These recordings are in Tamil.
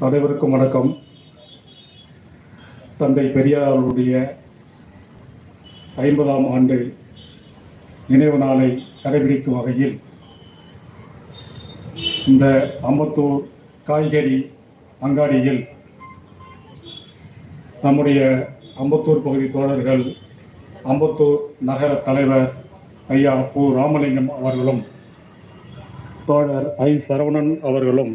அனைவருக்கும் வணக்கம். தந்தை பெரியாருடைய ஐம்பதாம் ஆண்டு நினைவு நாளை கடைபிடிக்கும் வகையில் இந்த அம்பத்தூர் காய்கறி அங்காடியில் நம்முடைய அம்பத்தூர் பகுதி தோழர்கள் அம்பத்தூர் நகர தலைவர் ஐயா பு ராமலிங்கம் அவர்களும் தோழர் ஐ சரவணன் அவர்களும்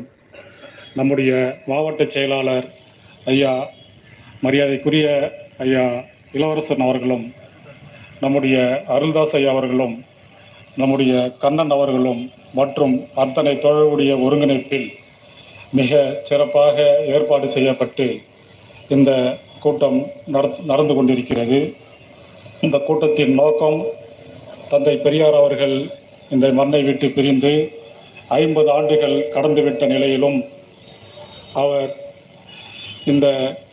நம்முடைய மாவட்ட செயலாளர் ஐயா மரியாதைக்குரிய ஐயா இளவரசன் அவர்களும் நம்முடைய அருள்தாஸ் ஐயா அவர்களும் நம்முடைய கண்ணன் அவர்களும் மற்றும் அத்தனை தோழருடைய ஒருங்கிணைப்பில் மிக சிறப்பாக ஏற்பாடு செய்யப்பட்டு இந்த கூட்டம் நடத்- நடந்து கொண்டிருக்கிறது. இந்த கூட்டத்தின் நோக்கம் தந்தை பெரியார் அவர்கள் இந்த மண்ணை விட்டு பிரிந்து ஐம்பது ஆண்டுகள் கடந்துவிட்ட நிலையிலும் அவர் இந்த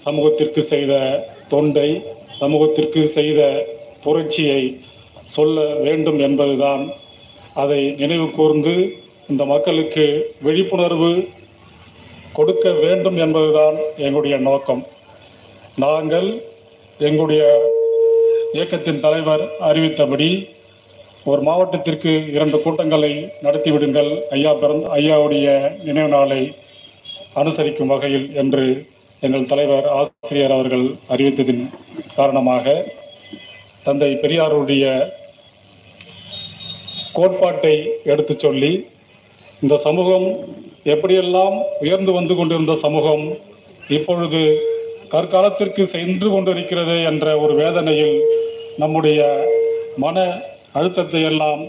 சமூகத்திற்கு செய்த தொண்டை சமூகத்திற்கு செய்த புரட்சியை சொல்ல வேண்டும் என்பதுதான் அதை நினைவு கூர்ந்து இந்த மக்களுக்கு விழிப்புணர்வு கொடுக்க வேண்டும் என்பதுதான் எங்களுடைய நோக்கம். நாங்கள் எங்களுடைய இயக்கத்தின் தலைவர் அறிவித்தபடி ஒரு மாவட்டத்திற்கு இரண்டு கூட்டங்களை நடத்திவிடுங்கள். ஐயா பிறந்த ஐயாவுடைய நினைவு நாளை அனுசரிக்கும் வகையில் என்று எங்கள் தலைவர் ஆசிரியர் அவர்கள் அறிவித்ததின் காரணமாக தந்தை பெரியாருடைய கோட்பாட்டை எடுத்துச் சொல்லி இந்த சமூகம் எப்படியெல்லாம் உயர்ந்து வந்து கொண்டிருந்த சமூகம் இப்பொழுது கற்காலத்திற்கு சென்று கொண்டிருக்கிறது என்ற ஒரு வேதனையில் நம்முடைய மன அழுத்தத்தை எல்லாம்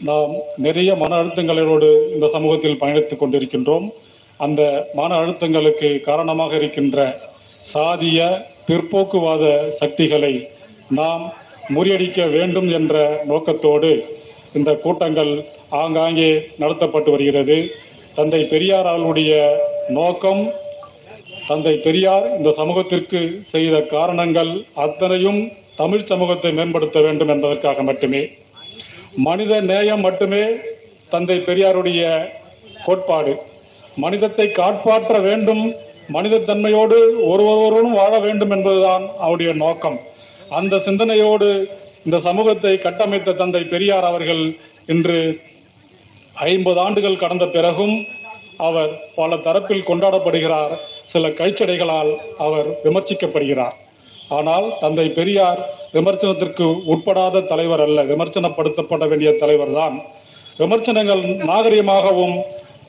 நாம் நிறைய மன அழுத்தங்களோடு இந்த சமூகத்தில் பயணித்துக் கொண்டிருக்கின்றோம். அந்த மன அழுத்தங்களுக்கு காரணமாக இருக்கின்ற சாதிய பிற்போக்குவாத சக்திகளை நாம் முறியடிக்க வேண்டும் என்ற நோக்கத்தோடு இந்த கூட்டங்கள் ஆங்காங்கே நடத்தப்பட்டு வருகிறது. தந்தை பெரியார் அவர்களுடைய நோக்கம் தந்தை பெரியார் இந்த சமூகத்திற்கு செய்த காரணங்கள் அத்தனையும் தமிழ் சமூகத்தை மேம்படுத்த வேண்டும் என்பதற்காக மட்டுமே. மனித நேயம் மட்டுமே தந்தை பெரியாருடைய கோட்பாடு. மனிதத்தை காப்பாற்ற வேண்டும். மனிதத்தன்மையோடு ஒருவரோடும் வாழ வேண்டும் என்பதுதான் அவருடைய நோக்கம். அந்த சிந்தனையோடு இந்த சமூகத்தை கட்டமைத்த தந்தை பெரியார் அவர்கள் இன்று ஐம்பது ஆண்டுகள் கடந்த பிறகும் அவர் பல தரப்பில் கொண்டாடப்படுகிறார். சில கைச்சடைகளால் அவர் விமர்சிக்கப்படுகிறார். ஆனால் தந்தை பெரியார் விமர்சனத்திற்கு உட்படாத தலைவர் அல்ல. விமர்சனப்படுத்தப்பட வேண்டிய தலைவர் தான் விமர்சனங்கள் நாகரிகமாகவும்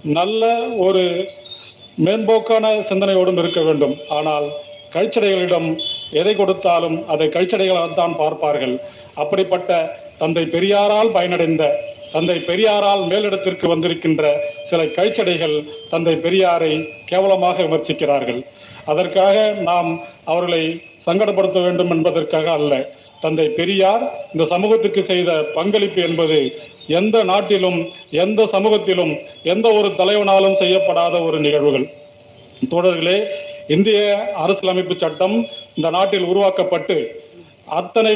நல்ல ஒரு மேம்போக்கான சிந்தனையோடும் இருக்க வேண்டும். ஆனால் கழிச்சடைகளிடம் எதை கொடுத்தாலும் அதை கழிச்சடைகளாகத்தான் பார்ப்பார்கள். அப்படிப்பட்ட தந்தை பெரியாரால் பயனடைந்த தந்தை பெரியாரால் மேலிடத்திற்கு வந்திருக்கின்ற சில கழிச்சடைகள் தந்தை பெரியாரை கேவலமாக விமர்சிக்கிறார்கள். அதற்காக நாம் அவர்களை சங்கடப்படுத்த வேண்டும் என்பதற்காக அல்ல. தந்தை பெரியார் இந்த சமூகத்துக்கு செய்த பங்களிப்பு என்பது எந்த நாட்டிலும் எந்த சமூகத்திலும் எந்த ஒரு தலைவனாலும் செய்யப்படாத ஒரு நிகழ்வுகள். தோழர்களே இந்திய அரசியலமைப்பு சட்டம் இந்த நாட்டில் உருவாக்கப்பட்டு அத்தனை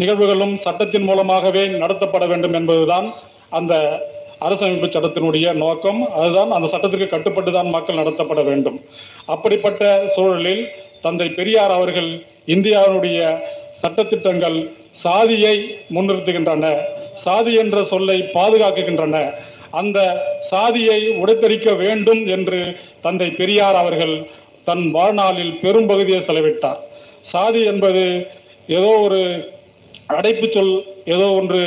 நிகழ்வுகளும் சட்டத்தின் மூலமாகவே நடத்தப்பட வேண்டும் என்பதுதான் அந்த அரசமைப்பு சட்டத்தினுடைய நோக்கம். அதுதான் அந்த சட்டத்திற்கு கட்டுப்பட்டு தான் மக்கள் நடத்தப்பட வேண்டும். அப்படிப்பட்ட சூழலில் தந்தை பெரியார் அவர்கள் இந்தியாவினுடைய சட்டத்திட்டங்கள் சாதியை முன்னிறுத்துகின்றன. சாதி என்ற சொல்லை பாதுகாக்குகின்றன அந்த சாதியை உடைத்தெறிக்க வேண்டும் என்று தந்தை பெரியார் அவர்கள் தன் வாழ்நாளில் பெரும்பகுதியை செலவிட்டார். சாதி என்பது ஏதோ ஒரு அடைப்பு சொல் ஏதோ ஒன்று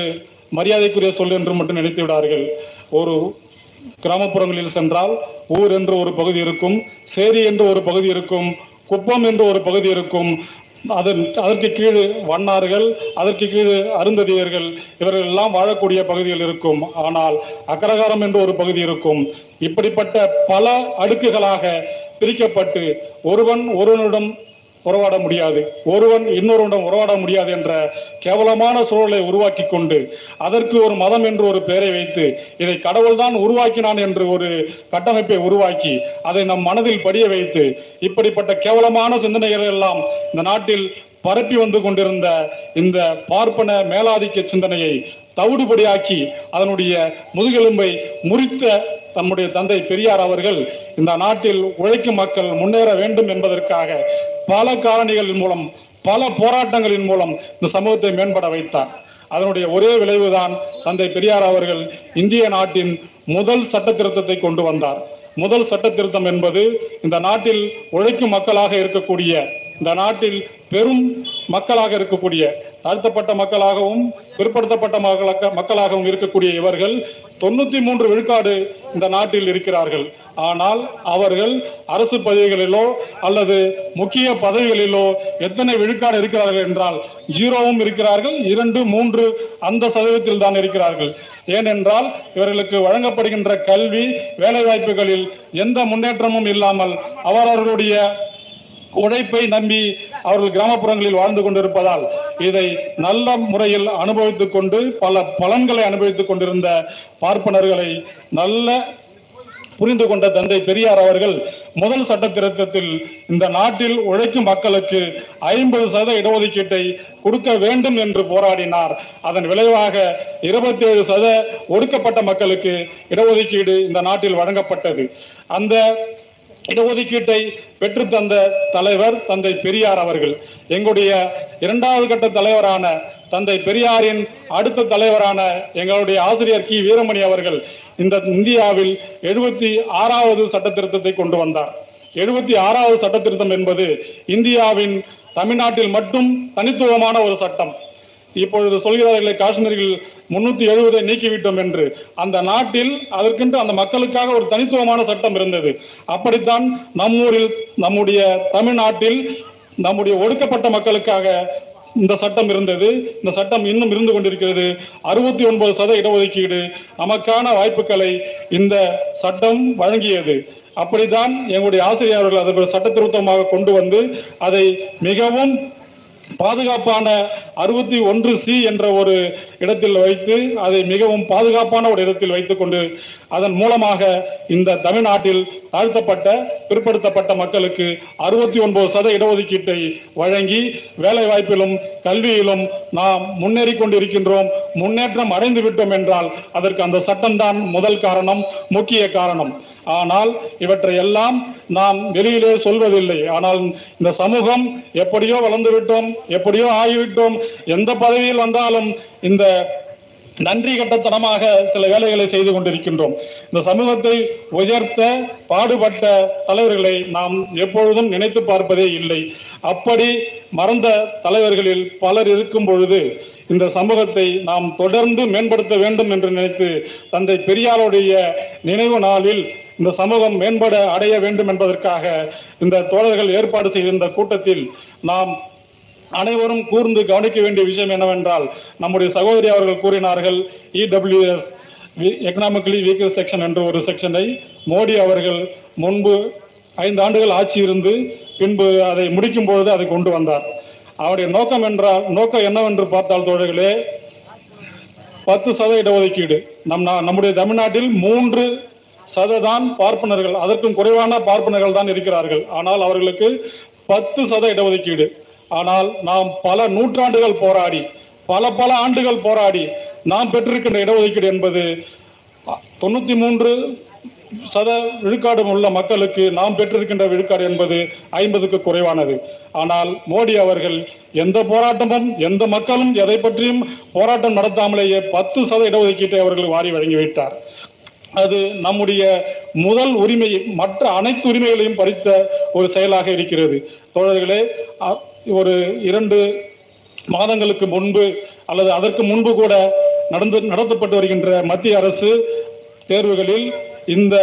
மரியாதைக்குரிய சொல் என்று மட்டும் நினைத்து விடார்கள். ஒரு கிராமப்புறங்களில் சென்றால் ஊர் என்று ஒரு பகுதி இருக்கும் சேரி என்று ஒரு பகுதி இருக்கும் குப்பம் என்று ஒரு பகுதி இருக்கும் அதன் அதற்கு கீழ் வண்ணார்கள் அதற்கு கீழ் அருந்ததியர்கள் இவர்கள் எல்லாம் வாழக்கூடிய பகுதிகள் இருக்கும். ஆனால் அக்ரகாரம் என்று ஒரு பகுதி இருக்கும். இப்படிப்பட்ட பல அடுக்குகளாக பிரிக்கப்பட்டு ஒருவன் ஒருவனிடம் உறவாட முடியாது. ஒருவன் இன்னொருவனிடம் உறவாட முடியாது என்ற கேவலமான சூழலை உருவாக்கி கொண்டு அதற்கு ஒரு மதம் என்று ஒரு பெயரை வைத்து இதை கடவுள்தான் உருவாக்கினான் என்று ஒரு கட்டமைப்பை உருவாக்கி அதை நம் மனதில் படிய வைத்து இப்படிப்பட்ட கேவலமான சிந்தனைகள் எல்லாம் இந்த நாட்டில் பரப்பி வந்து கொண்டிருந்த இந்த பார்ப்பன மேலாதிக்க சிந்தனையை தவிடுபடியாக்கி அதனுடைய முதுகெலும்பை முறித்த தம்முடைய தந்தை பெரியார் அவர்கள் இந்த நாட்டில் உழைக்கும் மக்கள் முன்னேற வேண்டும் என்பதற்காக பல காரணிகளின் மூலம் பல போராட்டங்களின் மூலம் இந்த சமூகத்தை மேம்பட வைத்தார். அதனுடைய ஒரே விளைவுதான் தந்தை பெரியார் அவர்கள் இந்திய நாட்டின் முதல் சட்ட திருத்தத்தை கொண்டு வந்தார். முதல் சட்ட திருத்தம் என்பது இந்த நாட்டில் உழைக்கும் மக்களாக இருக்கக்கூடிய இந்த நாட்டில் பெரும் மக்களாக இருக்கக்கூடிய தாழ்த்தப்பட்ட மக்களாகவும் பிற்படுத்தப்பட்ட மக்களாக மக்களாகவும் இருக்கக்கூடிய இவர்கள் தொண்ணூத்தி மூன்று விழுக்காடு இந்த நாட்டில் இருக்கிறார்கள். ஆனால் அவர்கள் அரசு பதவிகளிலோ அல்லது முக்கிய பதவிகளிலோ எத்தனை விழுக்காடு இருக்கிறார்கள் என்றால் ஜீரோவும் இருக்கிறார்கள் இரண்டு மூன்று அந்த சதவீதத்தில் தான் இருக்கிறார்கள். ஏனென்றால் இவர்களுக்கு வழங்கப்படுகின்ற கல்வி வேலைவாய்ப்புகளில் எந்த முன்னேற்றமும் இல்லாமல் அவரவர்களுடைய உழைப்பை நம்பி அவர்கள் கிராமப்புறங்களில் வாழ்ந்து கொண்டிருப்பதால் இதை நல்ல முறையில் அனுபவித்துக் கொண்டு பல பலன்களை அனுபவித்துக் கொண்டிருந்த பார்ப்பனர்களை நல்ல புரிந்து கொண்ட தந்தை பெரியார் அவர்கள் முதல் சட்ட திருத்தத்தில் இந்த நாட்டில் உழைக்கும் மக்களுக்கு ஐம்பது சதவீத இடஒதுக்கீட்டை கொடுக்க வேண்டும் என்று போராடினார். அதன் விளைவாக இருபத்தி ஏழு சத ஒடுக்கப்பட்ட மக்களுக்கு இடஒதுக்கீடு இந்த நாட்டில் வழங்கப்பட்டது. அந்த இடஒதுக்கீட்டை பெற்று தந்த தலைவர் தந்தை பெரியார் அவர்கள். எங்களுடைய இரண்டாவது கட்ட தலைவரான தந்தை பெரியாரின் அடுத்த தலைவரான எங்களுடைய ஆசிரியர் கி. வீரமணி அவர்கள் இந்த இந்தியாவில் எழுபத்தி ஆறாவது சட்ட திருத்தத்தை கொண்டு வந்தார். எழுபத்தி ஆறாவது சட்ட திருத்தம் என்பது இந்தியாவின் தமிழ்நாட்டில் மட்டும் தனித்துவமான ஒரு சட்டம். இப்பொழுது சொல்கிறார்களே காஷ்மீரில் முன்னூத்தி எழுபதை நீக்கிவிட்டோம் என்று. அந்த நாட்டில் அதற்கென்று அந்த மக்களுக்காக ஒரு தனித்துவமான சட்டம் இருந்தது. அப்படித்தான் நம்மூரில் நம்முடைய தமிழ்நாட்டில் நம்முடைய ஒடுக்கப்பட்ட மக்களுக்காக இந்த சட்டம் இருந்தது. இந்த சட்டம் இன்னும் இருந்து கொண்டிருக்கிறது. அறுபத்தி ஒன்பது சத இடஒதுக்கீடு நமக்கான வாய்ப்புகளை இந்த சட்டம் வழங்கியது. அப்படித்தான் எங்களுடைய ஆசிரியர்கள் அதை சட்ட திருத்தமாக கொண்டு வந்து அதை மிகவும் பாதுகாப்பான அறுபத்தி ஒன்று சி என்ற ஒரு இடத்தில் வைத்து அதை மிகவும் பாதுகாப்பான ஒரு இடத்தில் வைத்துக் கொண்டு அதன் மூலமாக இந்த தமிழ்நாட்டில் தாழ்த்தப்பட்ட பிற்படுத்தப்பட்ட மக்களுக்கு அறுபத்தி ஒன்பது சத இடஒதுக்கீட்டை வழங்கி வேலை வாய்ப்பிலும் கல்வியிலும் நாம் முன்னேறி கொண்டிருக்கின்றோம் முன்னேற்றம் அடைந்து விட்டோம் என்றால் அதற்கு அந்த சட்டம்தான் முதல் காரணம் முக்கிய காரணம். ஆனால் இவற்றை எல்லாம் நாம் வெளியிலே சொல்வதில்லை. ஆனால் இந்த சமூகம் எப்படியோ வளர்ந்து விட்டோம் எப்படியோ ஆகிவிட்டோம் எந்த பதவியில் வந்தாலும் இந்த நன்றி கட்டத்தனமாக சில வேலைகளை செய்து கொண்டிருக்கின்றோம். இந்த சமூகத்தை உயர்த்த பாடுபட்ட தலைவர்களை நாம் எப்பொழுதும் நினைத்து பார்ப்பதே இல்லை. அப்படி மறந்த தலைவர்களில் பலர் இருக்கும் பொழுது இந்த சமூகத்தை நாம் தொடர்ந்து மேம்படுத்த வேண்டும் என்று நினைத்து தந்தை பெரியாருடைய நினைவு நாளில் இந்த சமூகம் மேம்பட அடைய வேண்டும் என்பதற்காக இந்த தோழர்கள் ஏற்பாடு செய்திருந்த கூட்டத்தில் நாம் அனைவரும் கூர்ந்து கவனிக்க வேண்டிய விஷயம் என்னவென்றால் நம்முடைய சகோதரி அவர்கள் கூறினார்கள் இடபிள்யூஎஸ் எக்கனாமிக்கலி வீக்கர் செக்ஷன் என்ற ஒரு செக்ஷனை மோடி அவர்கள் முன்பு ஐந்து ஆண்டுகள் ஆட்சி இருந்து பின்பு அதை முடிக்கும் பொழுது அதை கொண்டு வந்தார். அவருடைய நோக்கம் என்றால் நோக்கம் என்னவென்று பார்த்தால் தோழர்களே பத்து சத இடஒதுக்கீடு நம் நம்முடைய தமிழ்நாட்டில் மூன்று சததான் பார்ப்பனர்கள் அதற்கும் குறைவான பார்ப்பனர்கள் தான் இருக்கிறார்கள். ஆனால் அவர்களுக்கு பத்து சத இடஒதுக்கீடு ஆனால் நாம் பல நூற்றாண்டுகள் போராடி பல பல ஆண்டுகள் போராடி நாம் பெற்றிருக்கின்ற இடஒதுக்கீடு என்பது தொண்ணூத்தி மூன்று சத விழுக்காடு உள்ள மக்களுக்கு நாம் பெற்றிருக்கின்ற விழுக்காடு என்பது ஐம்பதுக்கு குறைவானது. ஆனால் மோடி அவர்கள் எந்த போராட்டமும் எந்த மக்களும் எதை பற்றியும் போராட்டம் நடத்தாமலேயே பத்து சத இடஒதுக்கீட்டை அவர்கள் வாரி வழங்கிவிட்டார் அது நம்முடைய முதல் உரிமை மற்ற அனைத்து உரிமைகளையும் பறித்த ஒரு செயலாக இருக்கிறது. தோழர்களே ஒரு இரண்டு மாதங்களுக்கு முன்பு அல்லது அதற்கு முன்பு கூட நடந்து நடத்தப்பட்டு வருகின்ற மத்திய அரசு தேர்வுகளில் இந்த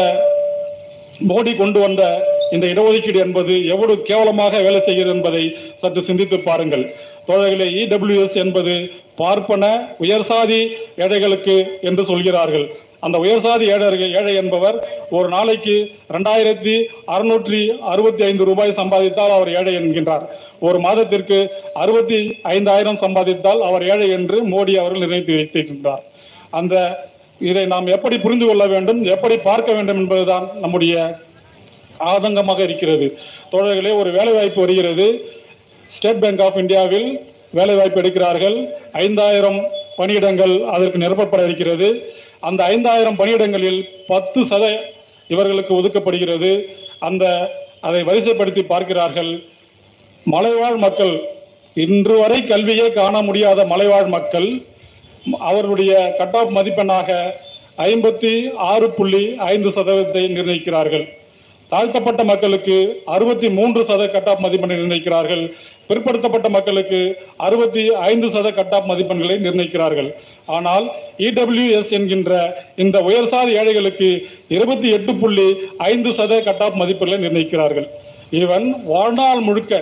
மோடி கொண்டு வந்த இந்த இடஒதுக்கீடு என்பது எவ்வளவு கேவலமாக வேலை செய்கிறது என்பதை சற்று சிந்தித்து பாருங்கள். தோழர்களே இடபிள்யூஎஸ் என்பது பார்ப்பன உயர்சாதி ஏழைகளுக்கு என்று சொல்கிறார்கள். அந்த உயர்சாதி ஏழை ஏழை என்பவர் ஒரு நாளைக்கு ரெண்டாயிரத்தி அறுநூற்றி அறுபத்தி ஐந்து ரூபாய் சம்பாதித்தால் அவர் ஏழை என்கின்றார். ஒரு மாதத்திற்கு அறுபத்தி ஐந்தாயிரம் சம்பாதித்தால் அவர் ஏழை என்று மோடி அவர்கள் நிர்ணயித்து வைத்திருக்கின்றார். அந்த இதை நாம் எப்படி புரிந்து கொள்ள வேண்டும் எப்படி பார்க்க வேண்டும் என்பதுதான் நம்முடைய ஆதங்கமாக இருக்கிறது. தோழர்களே ஒரு வேலை வாய்ப்பு வருகிறது. ஸ்டேட் பேங்க் ஆஃப் இந்தியாவில் வேலை வாய்ப்பு எடுக்கிறார்கள். ஐந்தாயிரம் பணியிடங்கள் அதற்கு நிரப்பப்பட இருக்கிறது. அந்த ஐந்தாயிரம் பணியிடங்களில் பத்து சத இவர்களுக்கு ஒதுக்கப்படுகிறது. அந்த அதை வரிசைப்படுத்தி பார்க்கிறார்கள். மலைவாழ் மக்கள் இன்று வரை கல்வியே காண முடியாத மலைவாழ் மக்கள் அவர்களுடைய கட் ஆஃப் மதிப்பெண்ணாக ஐம்பத்தி ஆறு புள்ளி ஐந்து சதவீதத்தை நிர்ணயிக்கிறார்கள். தாழ்த்தப்பட்ட மக்களுக்கு அறுபத்தி மூன்று சத கட் ஆஃப் மதிப்பெண்ணை நிர்ணயிக்கிறார்கள். பிற்படுத்தப்பட்ட மக்களுக்கு அறுபத்தி ஐந்து சத கட் ஆஃப் மதிப்பெண்களை நிர்ணயிக்கிறார்கள். ஆனால் இடபிள்யூஎஸ் என்கின்ற இந்த உயர்சார் ஏழைகளுக்கு இருபத்தி எட்டு புள்ளி ஐந்து சத கட் ஆஃப் மதிப்பெண்களை நிர்ணயிக்கிறார்கள். இவன் வாழ்நாள் முழுக்க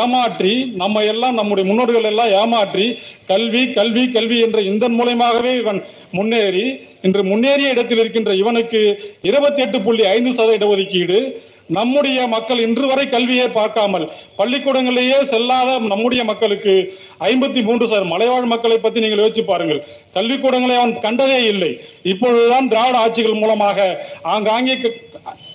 ஏமாற்றி நம்ம எல்லாம் நம்முடைய முன்னோர்கள் எல்லாம் ஏமாற்றி கல்வி கல்வி கல்வி என்ற இந்த மூலயமாகவே இவன் முன்னேறி இன்று முன்னேறிய இடத்தில் இருக்கின்ற இவனுக்கு இருபத்தி எட்டு புள்ளி ஐந்து சத இடஒதுக்கீடு நம்முடைய மக்கள் இன்று வரை கல்வியை பார்க்காமல் பள்ளிக்கூடங்களிலேயே செல்லாத நம்முடைய மக்களுக்கு ஐம்பத்தி மூன்று சார் மலைவாழ் மக்களை பத்தி நீங்கள் யோசிச்சு பாருங்கள். கல்விக்கூடங்களை அவன் கண்டதே இல்லை. இப்பொழுதுதான் திராவிட ஆட்சிகள் மூலமாக ஆங்காங்கே க-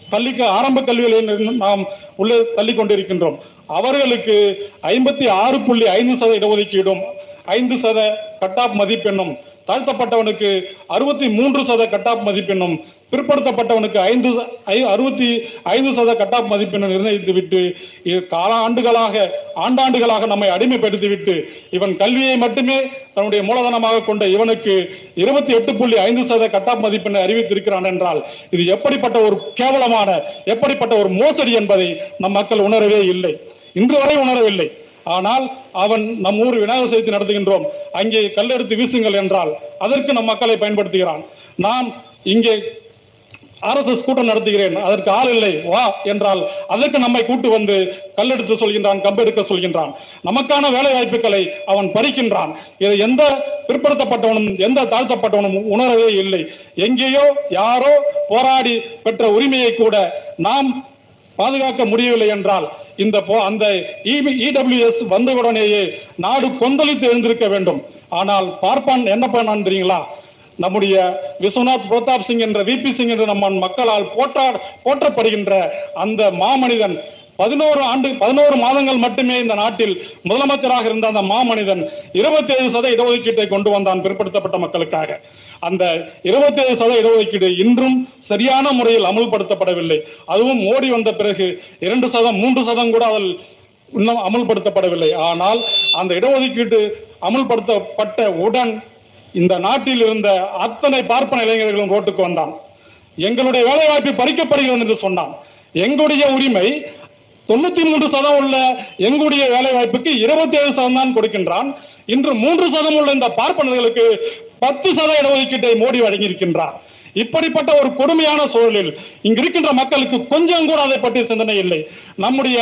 பள்ளிக்கு ஆரம்ப கல்வியில் நாம் உள்ளே தள்ளி கொண்டிருக்கின்றோம். அவர்களுக்கு ஐம்பத்தி ஆறு புள்ளி ஐந்து சத இடஒதுக்கீடும் ஐந்து சத கட்டாப் மதிப்பெண்ணும் தாழ்த்தப்பட்டவனுக்கு அறுபத்தி மூன்று சத கட்டாப் மதிப்பெண்ணும் பிற்படுத்தப்பட்டவனுக்கு ஐந்து ஐ- அறுபத்தி ஐந்து சத கட்டாப் மதிப்பினை நிர்ணயித்து விட்டு இ- கால ஆண்டுகளாக ஆண்டாண்டுகளாக நம்மை அடிமைப்படுத்திவிட்டு இவன் கல்வியை மட்டுமே தன்னுடைய மூலதனமாக கொண்ட இவனுக்கு இருபத்தி எட்டு புள்ளி ஐந்து சத கட்டாப் மதிப்பெண்ணை அறிவித்திருக்கிறான் என்றால் இது எப்படிப்பட்ட ஒரு கேவலமான எப்படிப்பட்ட ஒரு மோசடி என்பதை நம் மக்கள் உணரவே இல்லை. இன்று வரை உணரவில்லை. ஆனால் அவன் நம் ஊர் விநாயகர் சதுர்த்தி நடத்துகின்றோம். அங்கே கல்லெடுத்து வீசுங்கள் என்றால் அதற்கு நம் மக்களை பயன்படுத்துகிறான். நாம் இங்கே ஆர்எஸ்எஸ் கூட்டம் நடத்துகிறேன் அதற்கு ஆள் இல்லை. வா என்றால் அதற்கு நம்மை கூட்டு வந்து கல்லெடுத்து சொல்கின்றான் கம்பெடுக்க சொல்கின்றான். நமக்கான வேலை வாய்ப்புகளை அவன் பறிக்கின்றான். இதை எந்த பிற்படுத்தப்பட்டவனும் எந்த தாழ்த்தப்பட்டவனும் உணரவே இல்லை. எங்கேயோ யாரோ போராடி பெற்ற உரிமையை கூட நாம் பாதுகாக்க முடியவில்லை என்றால் இந்த போ- அந்த e, இடபிள்யூஎஸ் வந்தவுடனேயே நாடு கொந்தளித்து எழுந்திருக்க வேண்டும். ஆனால் பார்ப்பான் என்ன பண்ணான் தெரியுங்களா? நம்முடைய விஸ்வநாத் பிரதாப் சிங் என்ற விபி சிங் என்ற நம்ம மக்களால் போற்றா போற்றப்படுகின்ற அந்த மாமனிதன் பதினோரு ஆண்டு பதினோரு மாதங்கள் மட்டுமே இந்த நாட்டில் முதலமைச்சராக இருந்த அந்த மாமனிதன் இருபத்தி ஏழு சத இடஒதுக்கீட்டை கொண்டு வந்தான் பிற்படுத்தப்பட்ட மக்களுக்காக. அந்த இருபத்தி ஏழு சத இடஒதுக்கீடு இன்றும் சரியான முறையில் அமுல்படுத்தப்படவில்லை. அதுவும் மோடி வந்த பிறகு இரண்டு சதம் மூன்று சதம் கூட அதில் இன்னும் அமுல்படுத்தப்படவில்லை. ஆனால் அந்த இடஒதுக்கீடு அமுல்படுத்தப்பட்ட உடன் இந்த நாட்டில் இருந்த அத்தனை பார்ப்பன இளைஞர்களும் ரோட்டுக்கு வந்தான். எங்களுடைய வேலை வாய்ப்பு பறிக்கப்படுகிறது என்று சொன்னான். எங்களுடைய உரிமை தொண்ணூத்தி மூன்று சதம் உள்ள எங்களுடைய வேலை வாய்ப்புக்கு இருபத்தி ஏழு சதம் தான் கொடுக்கின்றான். இன்று மூன்று சதம் உள்ள இந்த பார்ப்பனர்களுக்கு பத்து சத இடஒதுக்கீட்டை மோடி வழங்கியிருக்கின்றார். இப்படிப்பட்ட ஒரு கொடுமையான சூழலில் இங்கு இருக்கின்ற மக்களுக்கு கொஞ்சம் கூட அதை பற்றி சிந்தனை இல்லை. நம்முடைய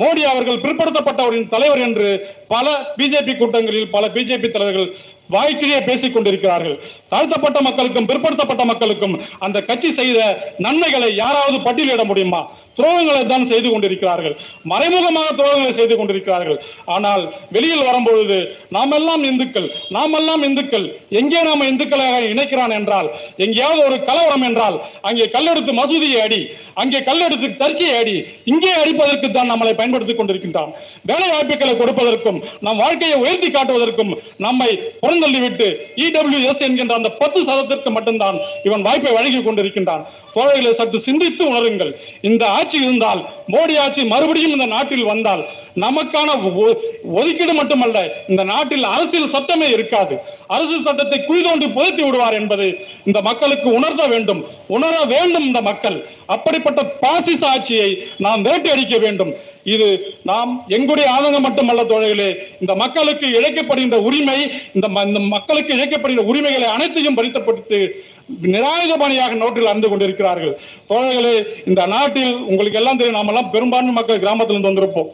மோடி அவர்கள் பிற்படுத்தப்பட்டவரின் தலைவர் என்று பல பிஜேபி கூட்டங்களில் பல பிஜேபி தலைவர்கள் வாய்க்கிலேயே பேசிக் கொண்டிருக்கிறார்கள். தாழ்த்தப்பட்ட மக்களுக்கும் பிற்படுத்தப்பட்ட மக்களுக்கும் அந்த கட்சி செய்த நன்மைகளை யாராவது பட்டியலிட முடியுமா? துரோகங்களை தான் செய்து கொண்டிருக்கிறார்கள். மறைமுகமாக துரோகங்களை செய்து கொண்டிருக்கிறார்கள். ஆனால் வெளியில் வரும்பொழுது நாமெல்லாம் இந்துக்கள் நாமெல்லாம் இந்துக்கள் எங்கே நாம் இந்துக்களாக இணைக்கிறான் என்றால் எங்கேயாவது ஒரு கலவரம் என்றால் அங்கே கல்லெடுத்து மசூதியை அடி அங்கே கல்லெடுத்து சர்ச்சையை அடி இங்கே அடிப்பதற்கு தான் நம்மளை பயன்படுத்திக் கொண்டிருக்கின்றான். வேலை வாய்ப்புகளை கொடுப்பதற்கும் நம் வாழ்க்கையை உயர்த்தி காட்டுவதற்கும் நம்மை புறந்தள்ளிவிட்டு இடபிள்யூஎஸ் என்கின்ற அந்த பத்து சதத்திற்கு மட்டும்தான் இவன் வாய்ப்பை வழங்கி கொண்டிருக்கின்றான். தோழர்களை சற்று சிந்தித்து உணருங்கள். இந்த ஆட்சி இருந்தால் மோடி ஆட்சி மறுபடியும் இந்த நாட்டில் வந்தால் நமக்கான ஒ- ஒதுக்கீடு மட்டுமல்ல இந்த நாட்டில் அரசியல் சட்டமே இருக்காது. அரசியல் சட்டத்தை குழிதோண்டி புதைத்து விடுவார் என்பது இந்த மக்களுக்கு உணர்த்த வேண்டும். உணர வேண்டும் இந்த மக்கள். அப்படிப்பட்ட பாசிச ஆட்சியை நாம் வேட்டையடிக்க வேண்டும். இது நாம் எங்களுடைய ஆதங்கம் மட்டுமல்ல தோழர்களே இந்த மக்களுக்கு இழைக்கப்படுகின்ற உரிமை இந்த ம- இந்த மக்களுக்கு இழைக்கப்படுகின்ற உரிமைகளை அனைத்தையும் பறித்தப்பட்டு நிராயுதபாணியாக நோட்டில் அறிந்து கொண்டிருக்கிறார்கள். தோழர்களே இந்த நாட்டில் உங்களுக்கு எல்லாம் தெரியும் நாமெல்லாம் பெரும்பான்மை மக்கள் கிராமத்திலிருந்து வந்திருப்போம்.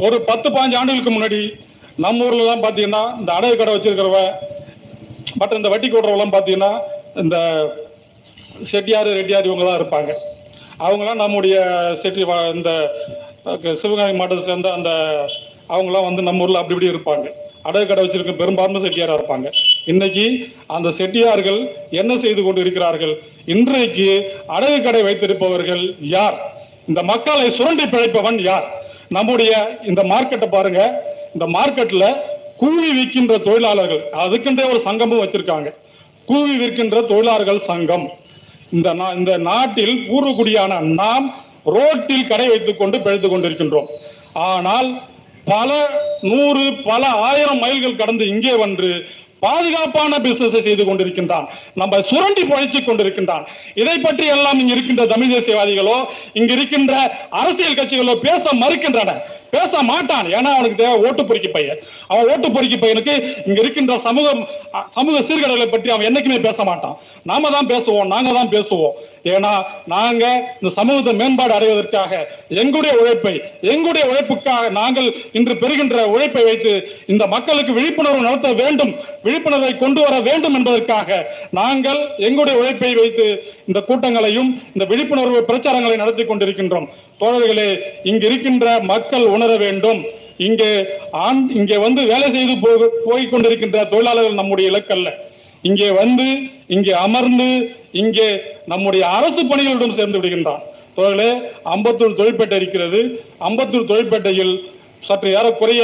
ஒரு பத்து பாஞ்சு ஆண்டுகளுக்கு முன்னாடி நம்ம ஊர்ல தான் பாத்தீங்கன்னா இந்த அடகு கடை வச்சிருக்கிறவ மற்ற இந்த வட்டி கூடுறவெல்லாம் பாத்தீங்கன்னா இந்த செட்டியார் ரெட்டியார் இவங்க தான் இருப்பாங்க. அவங்களாம் நம்முடைய செட்டி வா- இந்த சிவகங்கை மாவட்டத்தை சேர்ந்த அந்த அவங்களாம் வந்து நம்ம ஊரில் அப்படி இப்படி இருப்பாங்க. அடகு கடை வச்சிருக்க பெரும்பான்மை செட்டியாராக இருப்பாங்க. இன்னைக்கு அந்த செட்டியார்கள் என்ன செய்து கொண்டு இருக்கிறார்கள் இன்றைக்கு அடகு கடை வைத்திருப்பவர்கள் யார்? இந்த மக்களை சுரண்டி பிழைப்பவன் யார்? நம்முடைய இந்த மார்க்கெட்டை பாருங்க. இந்த மார்க்கெட்ல கூவி விற்கின்ற தொழிலாளர்கள் அதுக்கென்றே ஒரு சங்கமும் வச்சிருக்காங்க. கூவி விற்கின்ற தொழிலாளர்கள் சங்கம். இந்த நா- இந்த நாட்டில் பூர்வகுடியான நாம் ரோட்டில் கடை வைத்துக் கொண்டு பிழைத்துக் கொண்டிருக்கின்றோம். ஆனால் பல நூறு பல ஆயிரம் மைல்கள் கடந்து இங்கே வந்து பாதுகாப்பான பிசினஸை செய்து கொண்டிருக்கின்றான். நம்ம சுரண்டி பழிச்சுக் கொண்டிருக்கின்றான். இதை பற்றி எல்லாம் இங்க இருக்கின்ற தமிழ் தேசியவாதிகளோ இங்க இருக்கின்ற அரசியல் கட்சிகளோ பேச மறுக்கின்றன. பேச மாட்டான். ஏன்னா அவனுக்கு தேவை ஓட்டு பொறுக்கி பையன். அவன் ஓட்டு பொறுக்கி பையனுக்கு இங்க இருக்கின்ற சமூகம் சமூக சீர்கேடுகளை பற்றி அவன் என்னைக்குமே பேச மாட்டான். நாம தான் பேசுவோம் நாங்க தான் பேசுவோம். ஏன்னா நாங்க இந்த சமூகத்தை மேம்பாடு அடைவதற்காக எங்களுடைய உழைப்பை எங்களுடைய உழைப்புக்காக நாங்கள் இன்று பெறுகின்ற உழைப்பை வைத்து இந்த மக்களுக்கு விழிப்புணர்வு நடத்த வேண்டும் விழிப்புணர்வை கொண்டு வர வேண்டும் என்பதற்காக நாங்கள் எங்களுடைய உழைப்பை வைத்து இந்த கூட்டங்களையும் இந்த விழிப்புணர்வு பிரச்சாரங்களை நடத்தி கொண்டிருக்கின்றோம். தோழர்களே இங்கு இருக்கின்ற மக்கள் உணர வேண்டும். இங்கே ஆண் இங்கே வந்து வேலை செய்து போய் கொண்டிருக்கின்ற தொழிலாளர்கள் நம்முடைய இலக்கல்ல. இங்கே வந்து இங்கே அமர்ந்து இங்கே நம்முடைய அரசு பணிகளுடன் சேர்ந்து விடுகின்றான். தோழர்களே அம்பத்தூர் தொழிற்பேட்டை இருக்கிறது. அம்பத்தூர் தொழிற்பேட்டையில் சற்று ஏறக்குறைய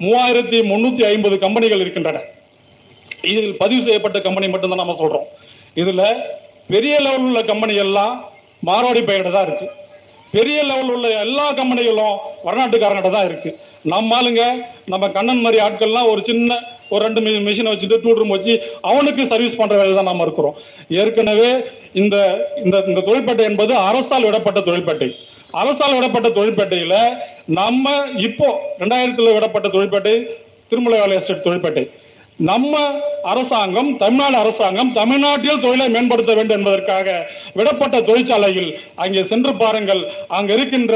மூவாயிரத்தி முன்னூத்தி ஐம்பது கம்பெனிகள் இருக்கின்றன. இதில் பதிவு செய்யப்பட்ட கம்பெனி மட்டும்தான் நம்ம சொல்றோம். இதுல பெரிய லெவல் உள்ள கம்பெனி எல்லாம் மாரோடி பெயர்கிட்ட தான் இருக்கு. பெரிய லெவல் உள்ள எல்லா கம்பெனிகளும் வடநாட்டுக்காரங்கிட்ட தான் இருக்கு. நம்ம ஆளுங்க நம்ம கண்ணன் மாதிரி ஆட்கள்லாம் ஒரு சின்ன ஒரு ரெண்டு மிஷினை வச்சுட்டு டூ ரூம் வச்சு அவனுக்கு சர்வீஸ் பண்ற வேலை தான் நம்ம இருக்கிறோம். ஏற்கனவே இந்த இந்த இந்த தொழிற்பேட்டை என்பது அரசால் விடப்பட்ட தொழிற்பேட்டை அரசால் விடப்பட்ட தொழிற்பேட்டையில நம்ம இப்போ ரெண்டாயிரத்துல விடப்பட்ட தொழிற்பேட்டை திருமலை வேலை எஸ்டேட் தொழிற்பேட்டை நம்ம அரசாங்கம் தமிழ்நாடு அரசாங்கம் தமிழ்நாட்டில் தொழிலை மேம்படுத்த வேண்டும் என்பதற்காக விடப்பட்ட தொழிற்சாலையில் அங்கே சென்று பாருங்கள். அங்க இருக்கின்ற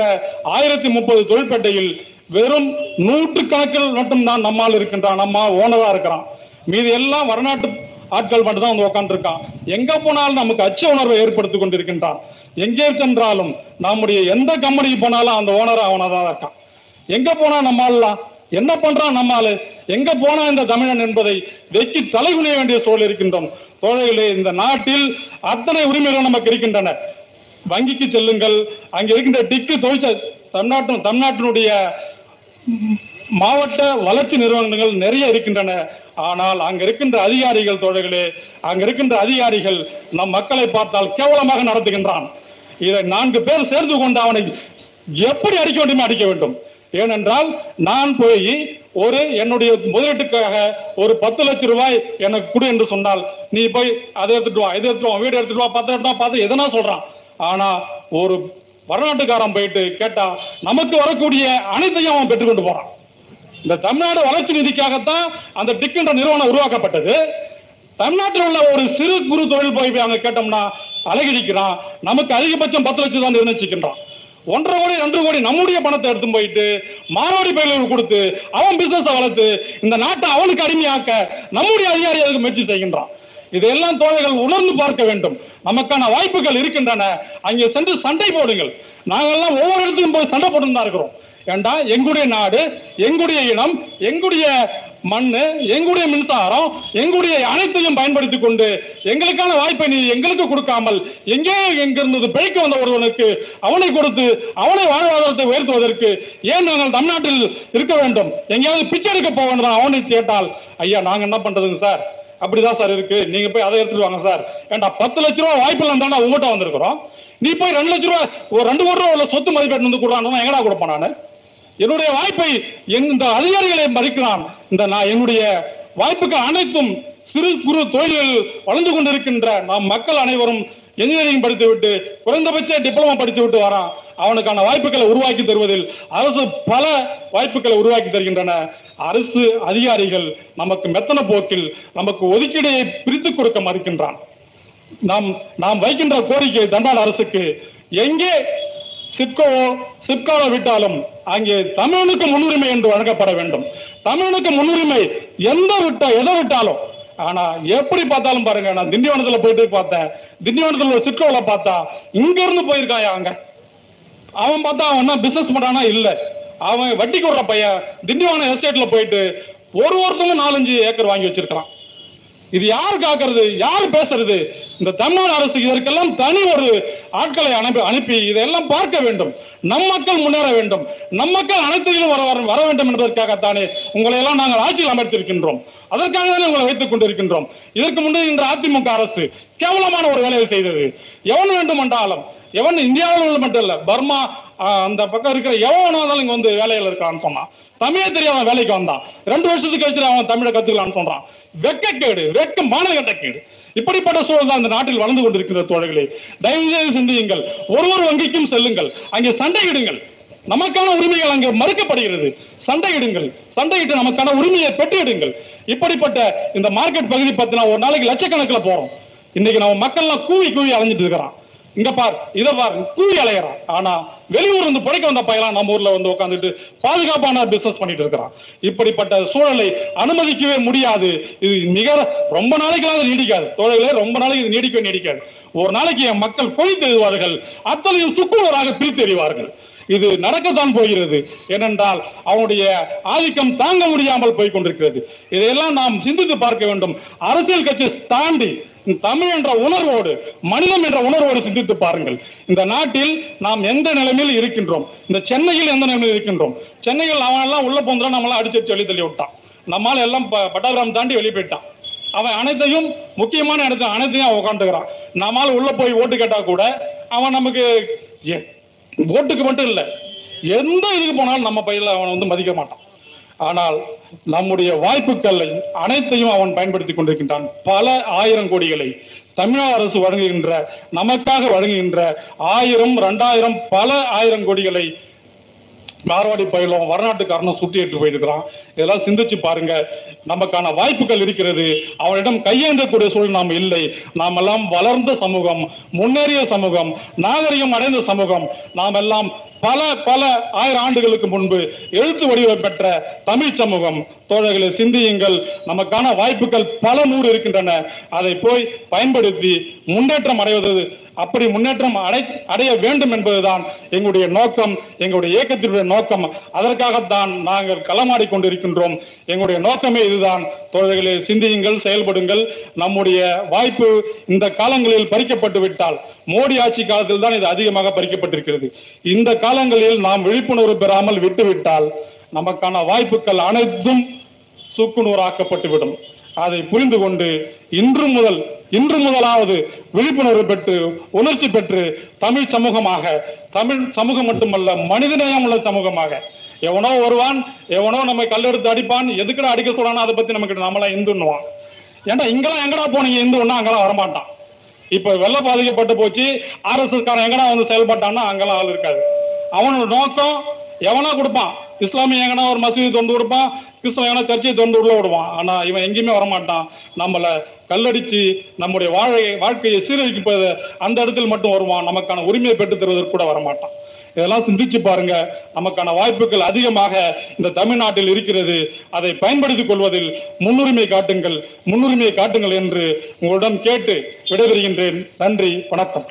ஆயிரத்தி முப்பது தொழிற்பேட்டையில் வெறும் நூற்றுக்கணக்கில் மட்டும்தான் நம்மால் இருக்கின்றான். நம்ம ஓனரா இருக்கிறான். மீதி எல்லாம் வரநாட்டு ஆட்கள் மட்டும் தான் வந்து உட்காந்துருக்கான் எங்க போனாலும் நமக்கு அச்ச உணர்வை ஏற்படுத்திக் கொண்டிருக்கின்றான். எங்கே சென்றாலும் நம்முடைய எந்த கம்பெனிக்கு போனாலும் அந்த ஓனர் அவனதான் இருக்கான். எங்க போனா நம்மாலாம் என்ன பண்றான் நம்மால்? எங்க போனா இந்த தமிழன் என்பதை வெக்கி தலைகுனிய வேண்டிய சூழல் இருக்கின்றோம். தோழர்களே இந்த நாட்டில் அத்தனை உரிமைகள் நமக்கு இருக்கின்றன. வங்கிக்கு செல்லுங்கள். அங்க இருக்கின்ற டிக்கு தொழிற்ச தமிழ்நாட்டு தமிழ்நாட்டினுடைய மாவட்ட வளர்ச்சி நிறுவனங்கள் நிறைய இருக்கின்றன. ஆனால் அங்க இருக்கின்ற அதிகாரிகள் தோழர்களே அங்க இருக்கின்ற அதிகாரிகள் நம் மக்களை பார்த்தால் கேவலமாக நடத்துகின்றான். இதை நான்கு பேர் சேர்ந்து கொண்டு அவனை எப்படி அடிக்க வேண்டுமே அடிக்க வேண்டும். ஏனென்றால் நான் போய் ஒரு என்னுடைய முதலீட்டுக்காக ஒரு பத்து லட்சம் ரூபாய் எனக்கு கொடு என்று சொன்னால் நீ போய் அதை எடுத்துட்டு வா இதை எடுத்துட்டு வா வீடு எடுத்துட்டு வா பத்து எடுத்து வா பார்த்து எதனா சொல்றான். ஆனா ஒரு வடநாட்டுக்காரன் போயிட்டு கேட்டா நமக்கு வரக்கூடிய அனைத்தையும் அவன் பெற்றுக்கொண்டு போறான். இந்த தமிழ்நாடு வளர்ச்சி நிதிக்காகத்தான் அந்த டிக் என்ற நிறுவனம் உருவாக்கப்பட்டது. தமிழ்நாட்டில் உள்ள ஒரு சிறு குறு தொழில் போய் அங்க கேட்டோம்னா அழகிடிக்கிறான் நமக்கு அதிகபட்சம் பத்து லட்சம் தான் நிர்ணயிச்சுக்கின்றான். ஒன்றரை கோடி ரெண்டு கோடி நம்முடைய பணத்தை எடுத்து போயிட்டு மாரோடி பயிர்களுக்கு கொடுத்து அவன் பிசினஸ் வளர்த்து இந்த நாட்டை அவனுக்கு அடிமையாக்க நம்முடைய அதிகாரி அதுக்கு முயற்சி செய்கின்றான். இதையெல்லாம் தோழர்கள் உணர்ந்து பார்க்க வேண்டும். நமக்கான வாய்ப்புகள் இருக்கின்றன. அங்கே சென்று சண்டை போடுங்கள். நாங்கெல்லாம் ஒவ்வொரு இடத்துக்கும் போய் சண்டை போட்டு தான் இருக்கிறோம். ஏண்டா எங்களுடைய நாடு எங்களுடைய இனம் எங்களுடைய மண்ணு எங்களுடைய மின்சாரம் எங்களுடைய அனைத்தையும் பயன்படுத்திக் கொண்டு எங்களுக்கான வாய்ப்பை நீ எங்களுக்கு கொடுக்காமல் எங்கே எங்கிருந்து பிழைக்க வந்த ஒருவனுக்கு அவனை கொடுத்து அவனை வாழ்வாதாரத்தை உயர்த்துவதற்கு ஏன் நாங்கள் தமிழ்நாட்டில் இருக்க வேண்டும்? எங்கேயாவது பிச்சை எடுக்க போக வேண்டும் அவனை கேட்டால் ஐயா நாங்க என்ன பண்றதுங்க சார்? அப்படிதான் சார் இருக்கு. நீங்க போய் அதை எடுத்துட்டு வாங்க சார். ஏன்டா பத்து லட்ச ரூபா வாய்ப்பு இருந்தா உங்ககிட்ட வந்திருக்கிறோம். நீ போய் ரெண்டு லட்ச ரூபா ஒரு ரெண்டு கோடி ரூபா உள்ள சொத்து மதிப்பீட்டு வந்து கொடுறான் எங்கடா கொடுப்பேன் நான்? என்னுடைய வாய்ப்பை என் இந்த அதிகாரிகளை மதிக்கிறான் இந்த நான் என்னுடைய வாய்ப்புக்கு அனைத்தும் சிறு குறு தொழில்கள் வளர்ந்து கொண்டிருக்கின்ற நாம் மக்கள் அனைவரும் இன்ஜினியரிங் படித்துவிட்டு குறைந்தபட்ச டிப்ளமா படித்து விட்டு வரான். அவனுக்கான வாய்ப்புகளை உருவாக்கி தருவதில் அரசு பல வாய்ப்புகளை உருவாக்கி தருகின்றன. அரசு அதிகாரிகள் நமக்கு மெத்தன போக்கில் நமக்கு ஒதுக்கீடையை பிரித்து கொடுக்க மறுக்கின்றான். நாம் நாம் வைக்கின்ற கோரிக்கை தமிழ்நாடு அரசுக்கு எங்கே சிப்கோவோ சிப்காவோ விட்டாலும் அங்கே தமிழனுக்கு முன்னுரிமை என்று வழங்கப்பட வேண்டும். தமிழனுக்கு முன்னுரிமை எந்த விட்ட எதை விட்டாலும். ஆனா எப்படி பார்த்தாலும் பாருங்க நான் திண்டிவனத்துல போயிட்டு பார்த்தேன். திண்டிவனத்துல ஒரு பார்த்தா இங்க இருந்து போயிருக்காயா அங்க? அவன் பார்த்தா அவன் என்ன பிசினஸ் பண்றானா? இல்ல. அவன் வட்டி கொடுற பையன் திண்டிவனம் எஸ்டேட்ல போயிட்டு ஒரு வருஷமும் நாலஞ்சு ஏக்கர் வாங்கி வச்சிருக்கான் இது யார் காக்குறது? யார் பேசுறது? இந்த தமிழ்நாடு அரசு இதற்கெல்லாம் தனி ஒரு ஆட்களை அனுப்பி அனுப்பி இதெல்லாம் பார்க்க வேண்டும். நம் மக்கள் முன்னேற வேண்டும். நம் மக்கள் அனைத்தையும் வர வர- வர வேண்டும் என்பதற்காகத்தானே உங்களை எல்லாம் நாங்கள் ஆட்சியில் அமர்த்திருக்கின்றோம். அதற்காக தானே உங்களை வைத்துக் கொண்டிருக்கின்றோம். இதற்கு முன்னே இன்று அதிமுக அரசு கேவலமான ஒரு வேலையை செய்தது. எவன் வேண்டும் என்றாலும் எவன் இந்தியாவில் உள்ள மட்டும் இல்ல பர்மா அந்த பக்கம் இருக்கிற எவன் வேணாலும் இங்க வந்து வேலையில இருக்கான்னு சொன்னான். தமிழே தெரியாம வேலைக்கு வந்தான். ரெண்டு வருஷத்துக்கு கழிச்சு அவன் தமிழை கத்துக்கலாம்னு சொல்றான். வெக்கக்கேடு வெக்க மானகட்டக்கேடு. இப்படிப்பட்ட சூழல் தான் இந்த நாட்டில் வளர்ந்து கொண்டிருக்கிற தோழர்களே. தயவு செய்து சிந்தியுங்கள். ஒரு ஒரு வங்கிக்கும் செல்லுங்கள். அங்கே சண்டையிடுங்கள். நமக்கான உரிமைகள் அங்கே மறுக்கப்படுகிறது. சண்டையிடுங்கள். சண்டையிட்டு நமக்கான உரிமையை பெற்றிடுங்கள் இப்படிப்பட்ட இந்த மார்க்கெட் பகுதி பத்தினா ஒரு நாளைக்கு லட்சக்கணக்கில் போறோம். இன்னைக்கு நம்ம மக்கள்லாம் கூவி கூவி அலைஞ்சிட்டு இருக்கிறான். இங்க பார் இத பார் கூலி அலையறான் ஆனா வெளியூர் இருந்து பிழைக்க வந்த பையலாம் நம்ம ஊர்ல வந்து உட்காந்துட்டு பாதுகாப்பான பிசினஸ் பண்ணிட்டு இருக்கிறான். இப்படிப்பட்ட சூழலை அனுமதிக்கவே முடியாது. இது மிக ரொம்ப நாளைக்கெல்லாம் அது நீடிக்காது. தோழர்களே ரொம்ப நாளைக்கு இது நீடிக்கவே நீடிக்காது. ஒரு நாளைக்கு என் மக்கள் பொய்த்து அத்தனையும் சுக்குவராக பிரித்தெறிவார்கள் இது நடக்கத்தான் போகிறது. ஏனென்றால் அவனுடைய ஆதிக்கம் தாங்க முடியாமல் போய் கொண்டிருக்கிறது. இதையெல்லாம் நாம் சிந்தித்து பார்க்க வேண்டும். அரசியல் கட்சி தாண்டி தமிழ் என்ற உணர்வோடு மனிதம் என்ற உணர்வோடு சிந்தித்து பாருங்கள். இந்த நாட்டில் நாம் எந்த நிலைமையில் இருக்கின்றோம்? இந்த சென்னையில் எந்த நிலைமையில் இருக்கின்றோம்? சென்னையில் அவன் எல்லாம் உள்ள போந்தா நம்மளாம் அடிச்சு வச்சு வெளியே தள்ளி விட்டான். நம்மால எல்லாம் ப- பட்டாபிராம் தாண்டி வெளியே போயிட்டான். அவன் அனைத்தையும் முக்கியமான இடத்துல அனைத்தையும் அவன் உட்காந்துக்கிறான் நம்மால உள்ள போய் ஓட்டு கேட்டா கூட அவன் நமக்கு எ- ஓட்டுக்கு மட்டும் இல்ல எந்த இதுக்கு போனாலும் நம்ம பையில அவன் வந்து மதிக்க மாட்டான். ஆனால் நம்முடைய வாய்ப்புகளை அனைத்தையும் அவன் பயன்படுத்தி கொண்டிருக்கின்றான். பல ஆயிரம் கோடிகளை தமிழ்நாடு அரசு வழங்குகின்ற நமக்காக வழங்குகின்ற ஆயிரம் ரெண்டாயிரம் பல ஆயிரம் கோடிகளை மார்வாடி பயிலும் வடநாட்டுக்காரனும் சுட்டிட்டு போயிருக்கிறான். இதெல்லாம் சிந்திச்சு பாருங்க. நமக்கான வாய்ப்புகள் இருக்கிறது. அவனிடம் கையேந்தக்கூடிய சூழல் நாம் இல்லை. நாம் எல்லாம் வளர்ந்த சமூகம் முன்னேறிய சமூகம் நாகரிகம் அடைந்த சமூகம். நாம் எல்லாம் பல பல ஆயிரம் ஆண்டுகளுக்கு முன்பு எழுத்து வடிவம் பெற்ற தமிழ் சமூகம் தோழர்களை சிந்தியுங்கள். நமக்கான வாய்ப்புகள் பல நூறு இருக்கின்றன. அதை போய் பயன்படுத்தி முன்னேற்றம் அடைவது அப்படி முன்னேற்றம் அடை அடைய வேண்டும் என்பதுதான் எங்களுடைய நோக்கம் எங்களுடைய இயக்கத்தினுடைய நோக்கம். அதற்காகத்தான் நாங்கள் களமாடி கொண்டிருக்கின்றோம். எங்களுடைய நோக்கமே இதுதான். தோழர்களே சிந்தியுங்கள் செயல்படுங்கள். நம்முடைய வாய்ப்பு இந்த காலங்களில் பறிக்கப்பட்டு விட்டால் மோடி ஆட்சி காலத்தில் தான் இது அதிகமாக பறிக்கப்பட்டிருக்கிறது. இந்த காலங்களில் நாம் விழிப்புணர்வு பெறாமல் விட்டுவிட்டால் நமக்கான வாய்ப்புகள் அனைத்தும் சுக்குநூறாக்கப்பட்டுவிடும். அதை புரிந்து கொண்டு இன்று முதல் இன்று முதலாவது விழிப்புணர்வு பெற்று உணர்ச்சி பெற்று தமிழ் சமூகமாக தமிழ் சமூகம் மட்டுமல்ல மனிதநேயம் உள்ள சமூகமாக. எவனோ வருவான் எவனோ நம்ம கல்லெடுத்து அடிப்பான் எதுக்குடா அடிக்க சொல்றானோ அதை பத்தி நமக்கு நம்மளா இந்துன்னுவான். ஏன்டா இங்கெல்லாம் எங்கடா போனீங்க? இந்து ஒண்ணா அங்கெல்லாம் வரமாட்டான். இப்ப வெள்ள பாதிக்கப்பட்டு போச்சு ஆர்எஸ்எஸ் காரன் எங்கடா வந்து செயல்பட்டான்னா அங்கெல்லாம் ஆள் இருக்காது. அவனோட நோக்கம் எவனா கொடுப்பான்? இஸ்லாமிய எங்கன்னா ஒரு மசூதி தொண்டு கொடுப்பான் கிறிஸ்தவ சர்ச்சையை திறந்து உள்ள விடுவான். ஆனா இவன் எங்கேயுமே வரமாட்டான். நம்மள கல்லடிச்சு நம்முடைய வாழை வாழ்க்கையை சீரழிப்பது அந்த இடத்தில் மட்டும் வருவான். நமக்கான உரிமையை பெற்று தருவதற்கு கூட வரமாட்டான். இதெல்லாம் சிந்திச்சு பாருங்க. நமக்கான வாய்ப்புகள் அதிகமாக இந்த தமிழ்நாட்டில் இருக்கிறது. அதை பயன்படுத்திக் கொள்வதில் முன்னுரிமை காட்டுங்கள். முன்னுரிமை காட்டுங்கள் என்று உங்களிடம் கேட்டு விடைபெறுகின்றேன். நன்றி வணக்கம்.